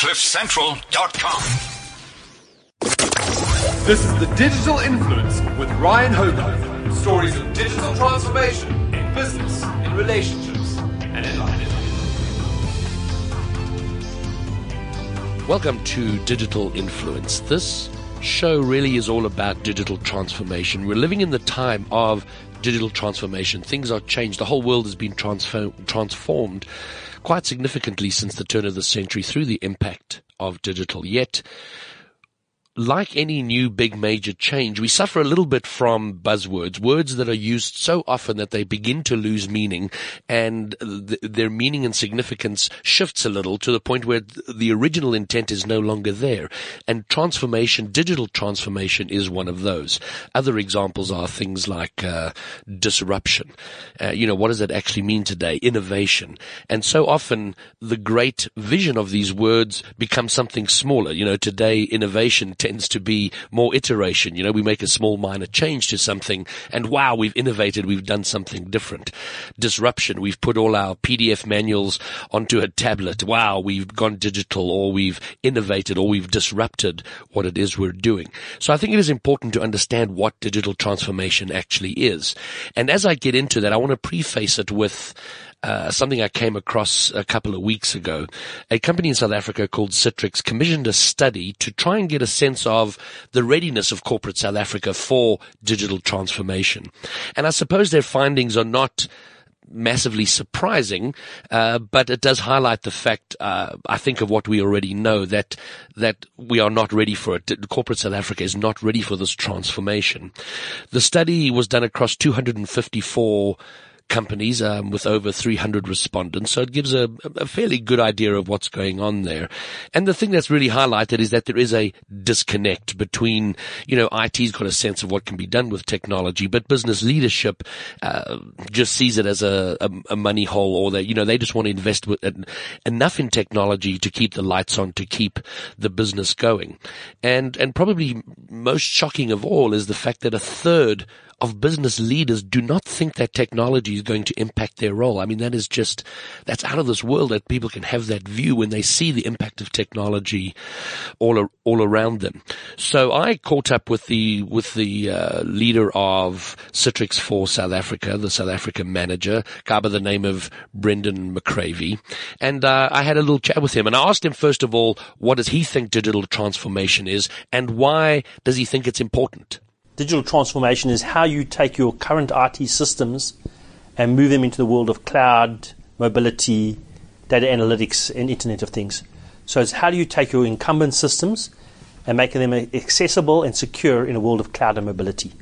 CliffCentral.com. This is the Digital Influence with Ryan Hogarth. Stories of digital transformation in business, in relationships, and in life. Welcome to Digital Influence. This show really is all about digital transformation. We're living in the time of digital transformation. Things are changed. The whole world has been transfer- transformed quite significantly since the turn of the century through the impact of digital. Yet, like any new big major change, we suffer a little bit from buzzwords, words that are used so often that they begin to lose meaning and th- their meaning and significance shifts a little to the point where th- the original intent is no longer there. And transformation, digital transformation is one of those. Other examples are things like uh, disruption. Uh, you know, what does that actually mean today? Innovation. And so often the great vision of these words becomes something smaller. You know, today innovation to be more iteration. You know, we make a small minor change to something and wow, we've innovated. We've done something different. Disruption. We've put all our PDF manuals onto a tablet. Wow, we've gone digital or we've innovated or we've disrupted what it is we're doing. So I think it is important to understand what digital transformation actually is. And as I get into that, I want to preface it with uh, something I came across a couple of weeks ago. A company in South Africa called Citrix commissioned a study to try and get a sense of the readiness of corporate South Africa for digital transformation. And I suppose their findings are not massively surprising, uh, but it does highlight the fact, uh, I think, of what we already know that that we are not ready for it. Corporate South Africa is not ready for this transformation. The study was done across 254 companies um, with over 300 respondents. So it gives a, a, fairly good idea of what's going on there. And the thing that's really highlighted is that there is a disconnect between, you know, IT's got a sense of what can be done with technology, but business leadership uh, just sees it as a, a, a, money hole or that, you know, they just want to invest with, uh, enough in technology to keep the lights on, to keep the business going. And, and probably most shocking of all is the fact that a third of business leaders do not think that technology is going to impact their role. I mean, that is just, that's out of this world that people can have that view when they see the impact of technology all, all around them. So I caught up with the, with the uh, leader of Citrix for South Africa, the South African manager, guy by the name of Brendan McAravey. And uh, I had a little chat with him and I asked him, first of all, what does he think digital transformation is and why does he think it's important? Digital transformation is how you take your current IT systems and move them into the world of cloud, mobility, data analytics, and Internet of Things. So it's how do you take your incumbent systems and make them accessible and secure in a world of cloud and mobility.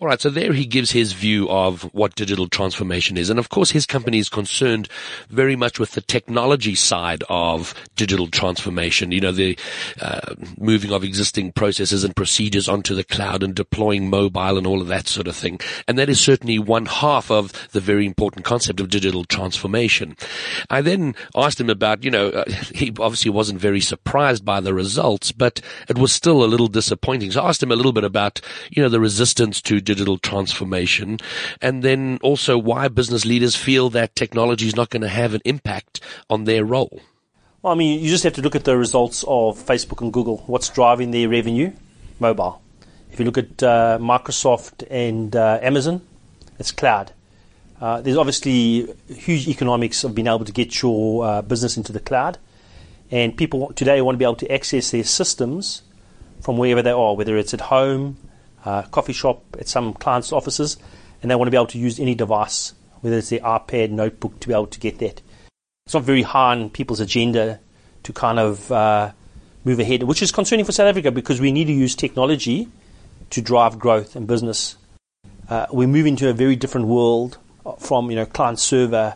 All right, so there he gives his view of what digital transformation is. And of course, his company is concerned very much with the technology side of digital transformation. You know, the uh, moving of existing processes and procedures onto the cloud and deploying mobile and all of that sort of thing. And that is certainly one half of the very important concept of digital transformation. I then asked him about, you know, uh, he obviously wasn't very surprised by the results, but it was still a little disappointing. So I asked him a little bit about, you know, the resistance to digital transformation, and then also why business leaders feel that technology is not going to have an impact on their role. Well, I mean, you just have to look at the results of Facebook and Google. What's driving their revenue? Mobile. If you look at uh, Microsoft and uh, Amazon, it's cloud. Uh, there's obviously huge economics of being able to get your uh, business into the cloud. And people today want to be able to access their systems from wherever they are, whether it's at home, uh, coffee shop, at some clients' offices, and they want to be able to use any device, whether it's their iPad, notebook, to be able to get that. It's not very high on people's agenda to kind of uh, move ahead, which is concerning for South Africa because we need to use technology to drive growth and business. Uh, we move into a very different world from you know client server,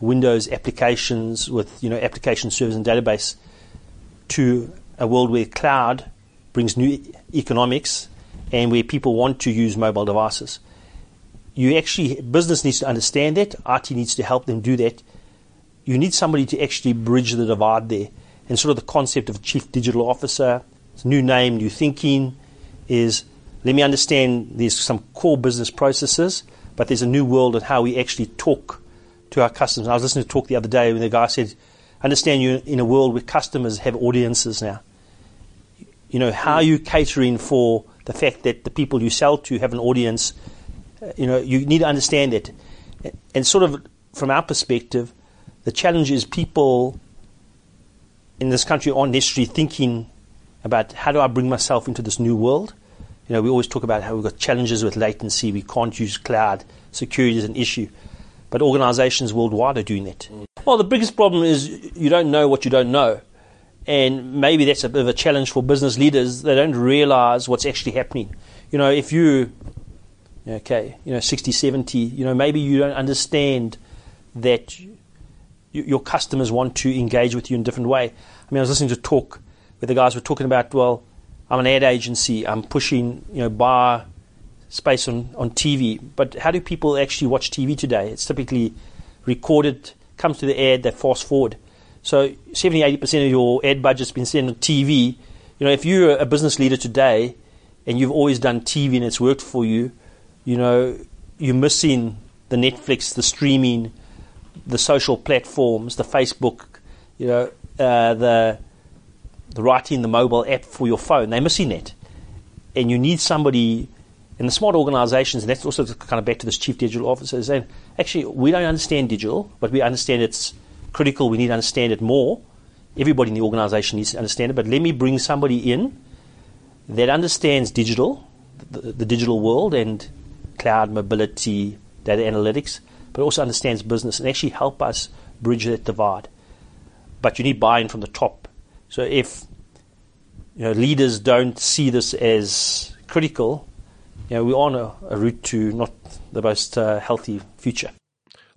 Windows applications with you know application servers and database to a world where cloud brings new economics and where people want to use mobile devices. You actually, business needs to understand that, IT needs to help them do that. You need somebody to actually bridge the divide there. And sort of the concept of chief digital officer, new name, new thinking, is let me understand there's some core business processes, but there's a new world of how we actually talk to our customers. I was listening to talk the other day when the guy said, understand you're in a world where customers have audiences now. You know, how are you catering for the fact that the people you sell to have an audience? Uh, you know, you need to understand that. And sort of from our perspective, the challenge is people in this country aren't necessarily thinking about how do I bring myself into this new world. You know, we always talk about how we've got challenges with latency. We can't use cloud. Security is an issue. But organizations worldwide are doing that. Well, the biggest problem is you don't know what you don't know. And maybe that's a bit of a challenge for business leaders. They don't realize what's actually happening. You know, if you, okay, you know, 60, 70, you know, maybe you don't understand that your customers want to engage with you in a different way. I mean, I was listening to talk where the guys were talking about, well, I'm an ad agency, I'm pushing, you know, bar space on, on TV. But how do people actually watch TV today? It's typically recorded, comes to the ad, they fast forward. So 70, 80% of your ad budget's been spent on TV. You know, if you're a business leader today and you've always done TV and it's worked for you, you know, you're missing the Netflix, the streaming, the social platforms, the Facebook, you know, uh, the the writing the mobile app for your phone. They're missing that, and you need somebody in the smart organisations. And that's also kind of back to this chief digital officer saying, actually, we don't understand digital, but we understand it's critical. We need to understand it more. Everybody in the organisation needs to understand it. But let me bring somebody in that understands digital, the, the digital world, and cloud mobility, data analytics but also understands business and actually help us bridge that divide. But you need buy-in from the top. So if you know leaders don't see this as critical, you know we're on a, a route to not the most uh, healthy future.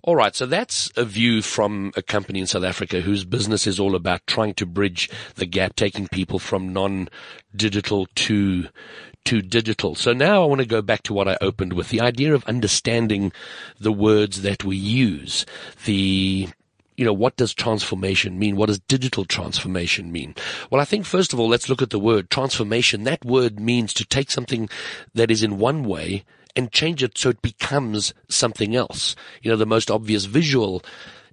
All right, so that's a view from a company in South Africa whose business is all about trying to bridge the gap, taking people from non-digital to to digital. So now I want to go back to what I opened with the idea of understanding the words that we use. The you know, what does transformation mean? What does digital transformation mean? Well, I think first of all, let's look at the word transformation. That word means to take something that is in one way and change it so it becomes something else. You know, the most obvious visual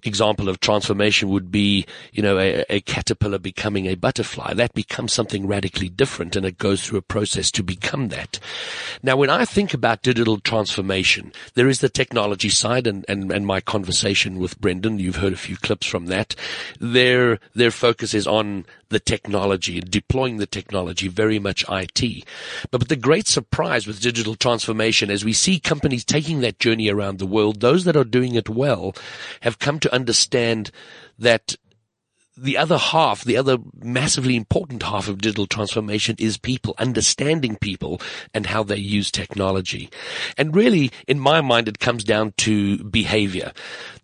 example of transformation would be, you know, a, a, caterpillar becoming a butterfly. That becomes something radically different and it goes through a process to become that. Now, when I think about digital transformation, there is the technology side and, and, and my conversation with Brendan. You've heard a few clips from that. Their, their focus is on the technology, deploying the technology, very much IT. But, but the great surprise with digital transformation as we see companies taking that journey around the world, those that are doing it well have come to understand that the other half, the other massively important half of digital transformation is people, understanding people and how they use technology. And really, in my mind, it comes down to behavior.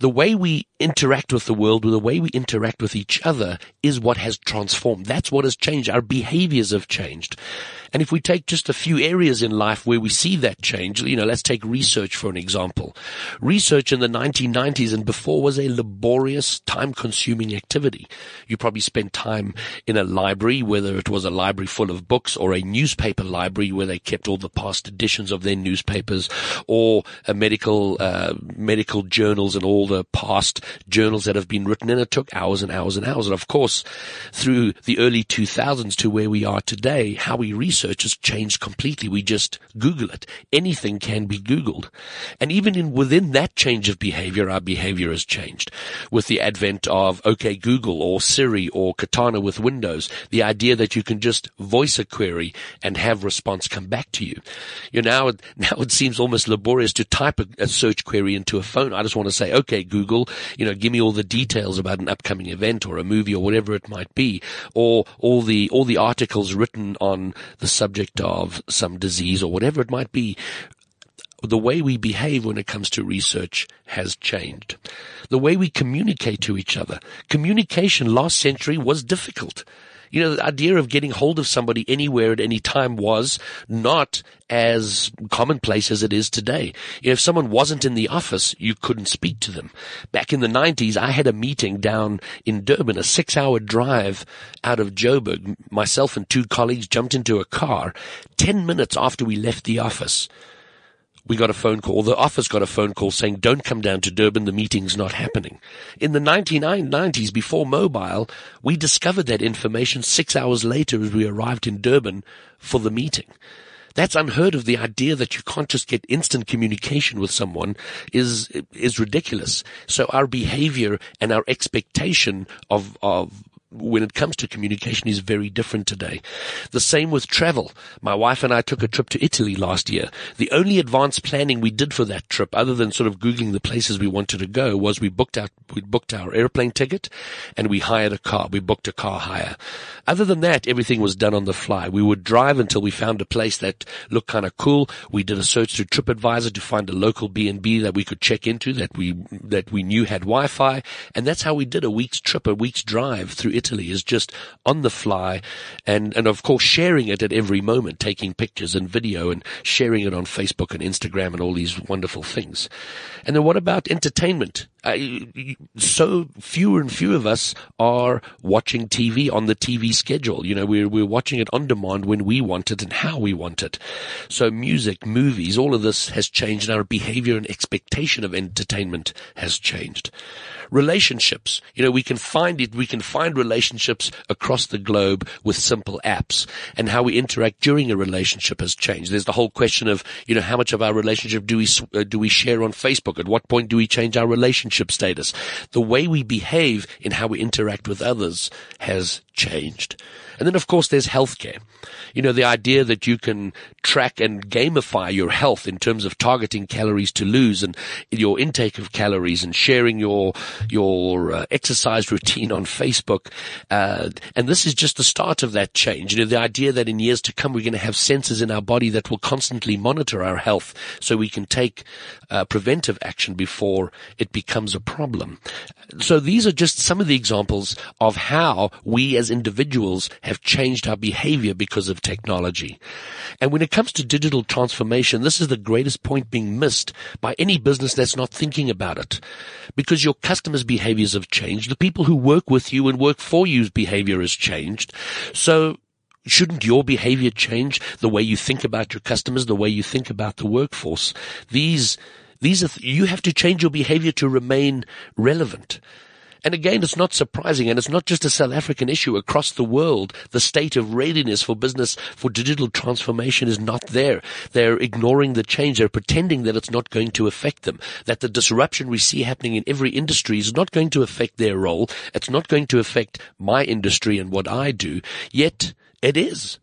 The way we interact with the world, with the way we interact with each other is what has transformed. That's what has changed. Our behaviors have changed. And if we take just a few areas in life where we see that change, you know, let's take research for an example. Research in the 1990s and before was a laborious, time consuming activity. You probably spent time in a library, whether it was a library full of books or a newspaper library where they kept all the past editions of their newspapers or a medical, uh, medical journals and all the past journals that have been written and it took hours and hours and hours. And of course, through the early 2000s to where we are today, how we research has changed completely. We just Google it. Anything can be Googled. And even in within that change of behavior, our behavior has changed with the advent of OK Google or Siri or Cortana with Windows. The idea that you can just voice a query and have response come back to you. You know, now, now it seems almost laborious to type a, a search query into a phone. I just want to say, OK, Google, you know, give me all the details about an upcoming event or a movie or whatever it might be, or all the all the articles written on the subject of some disease or whatever it might be. The way we behave when it comes to research has changed. The way we communicate to each other. Communication last century was difficult. You know, the idea of getting hold of somebody anywhere at any time was not as commonplace as it is today. If someone wasn't in the office, you couldn't speak to them. Back in the 90s, I had a meeting down in Durban, a six hour drive out of Joburg. Myself and two colleagues jumped into a car 10 minutes after we left the office we got a phone call, the office got a phone call saying, don't come down to Durban, the meeting's not happening. In the 1990s, before mobile, we discovered that information six hours later as we arrived in Durban for the meeting. That's unheard of. The idea that you can't just get instant communication with someone is, is ridiculous. So our behavior and our expectation of, of when it comes to communication is very different today. The same with travel. My wife and I took a trip to Italy last year. The only advanced planning we did for that trip, other than sort of Googling the places we wanted to go, was we booked out, we booked our airplane ticket and we hired a car. We booked a car hire. Other than that, everything was done on the fly. We would drive until we found a place that looked kind of cool. We did a search through TripAdvisor to find a local B&B that we could check into that we, that we knew had Wi-Fi. And that's how we did a week's trip, a week's drive through Italy is just on the fly and, and of course sharing it at every moment, taking pictures and video and sharing it on Facebook and Instagram and all these wonderful things. And then what about entertainment? Uh, so fewer and fewer of us are watching TV on the TV schedule. You know, we're, we're watching it on demand when we want it and how we want it. So music, movies, all of this has changed and our behavior and expectation of entertainment has changed relationships. You know, we can find it, we can find relationships across the globe with simple apps and how we interact during a relationship has changed. There's the whole question of, you know, how much of our relationship do we, uh, do we share on Facebook? At what point do we change our relationship status? The way we behave in how we interact with others has changed. And then of course there's healthcare. You know, the idea that you can track and gamify your health in terms of targeting calories to lose and your intake of calories and sharing your, your uh, exercise routine on Facebook. Uh, and this is just the start of that change. You know, the idea that in years to come we're going to have sensors in our body that will constantly monitor our health so we can take uh, preventive action before it becomes a problem. So these are just some of the examples of how we as individuals have changed our behavior because of technology. And when it comes to digital transformation, this is the greatest point being missed by any business that's not thinking about it. Because your customers' behaviors have changed. The people who work with you and work for you's behavior has changed. So Shouldn't your behavior change the way you think about your customers, the way you think about the workforce? These, these are, th- you have to change your behavior to remain relevant. And again, it's not surprising, and it's not just a South African issue. Across the world, the state of readiness for business for digital transformation is not there. They're ignoring the change. They're pretending that it's not going to affect them. That the disruption we see happening in every industry is not going to affect their role. It's not going to affect my industry and what I do. Yet, it is.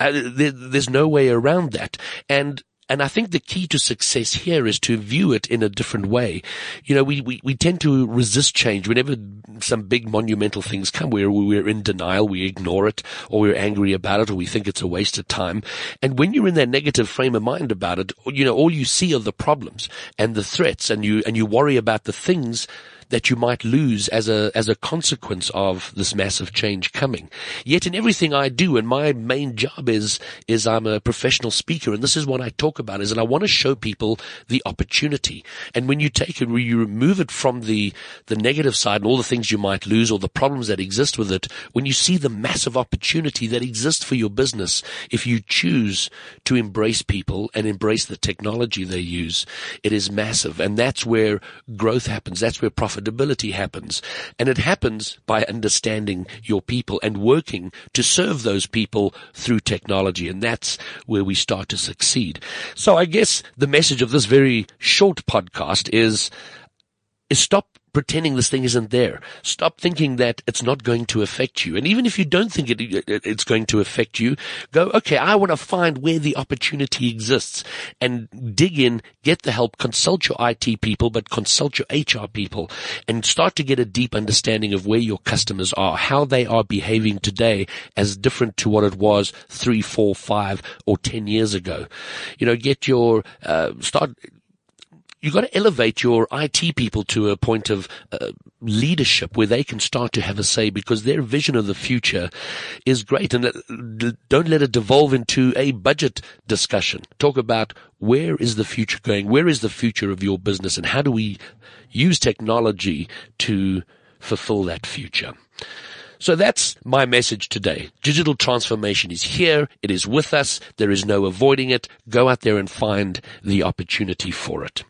Uh, there, there's no way around that. And and I think the key to success here is to view it in a different way. You know, we, we, we tend to resist change whenever some big monumental things come where we're in denial, we ignore it, or we're angry about it, or we think it's a waste of time. And when you're in that negative frame of mind about it, you know, all you see are the problems and the threats and you, and you worry about the things that you might lose as a, as a consequence of this massive change coming. Yet in everything I do, and my main job is, is I'm a professional speaker, and this is what I talk about is that I want to show people the opportunity. And when you take it, when you remove it from the, the negative side and all the things you might lose or the problems that exist with it, when you see the massive opportunity that exists for your business, if you choose to embrace people and embrace the technology they use, it is massive. And that's where growth happens. That's where profit profitability happens. And it happens by understanding your people and working to serve those people through technology. And that's where we start to succeed. So I guess the message of this very short podcast is, is stop pretending this thing isn't there. Stop thinking that it's not going to affect you. And even if you don't think it, it's going to affect you, go, okay, I want to find where the opportunity exists and dig in, get the help, consult your IT people, but consult your HR people and start to get a deep understanding of where your customers are, how they are behaving today as different to what it was three, four, five, or ten years ago. You know, get your, uh, start, you've got to elevate your IT people to a point of uh, leadership where they can start to have a say because their vision of the future is great. And don't let it devolve into a budget discussion. Talk about where is the future going? Where is the future of your business? And how do we use technology to fulfill that future? So that's my message today. Digital transformation is here. It is with us. There is no avoiding it. Go out there and find the opportunity for it.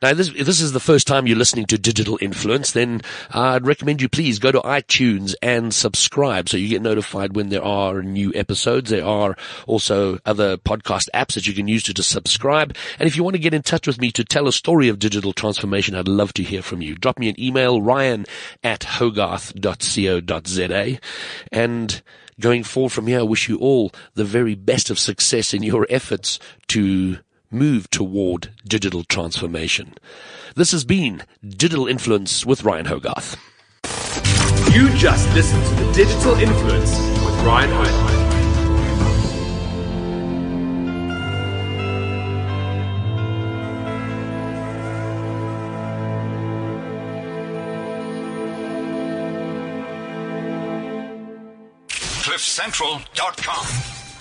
Now, this, if this is the first time you're listening to Digital Influence, then I'd recommend you please go to iTunes and subscribe so you get notified when there are new episodes. There are also other podcast apps that you can use to, to subscribe. And if you want to get in touch with me to tell a story of digital transformation, I'd love to hear from you. Drop me an email, ryan at hogarth.co.za ZA. And going forward from here, I wish you all the very best of success in your efforts to move toward digital transformation. This has been Digital Influence with Ryan Hogarth. You just listened to the Digital Influence with Ryan Hogarth. CliffCentral.com.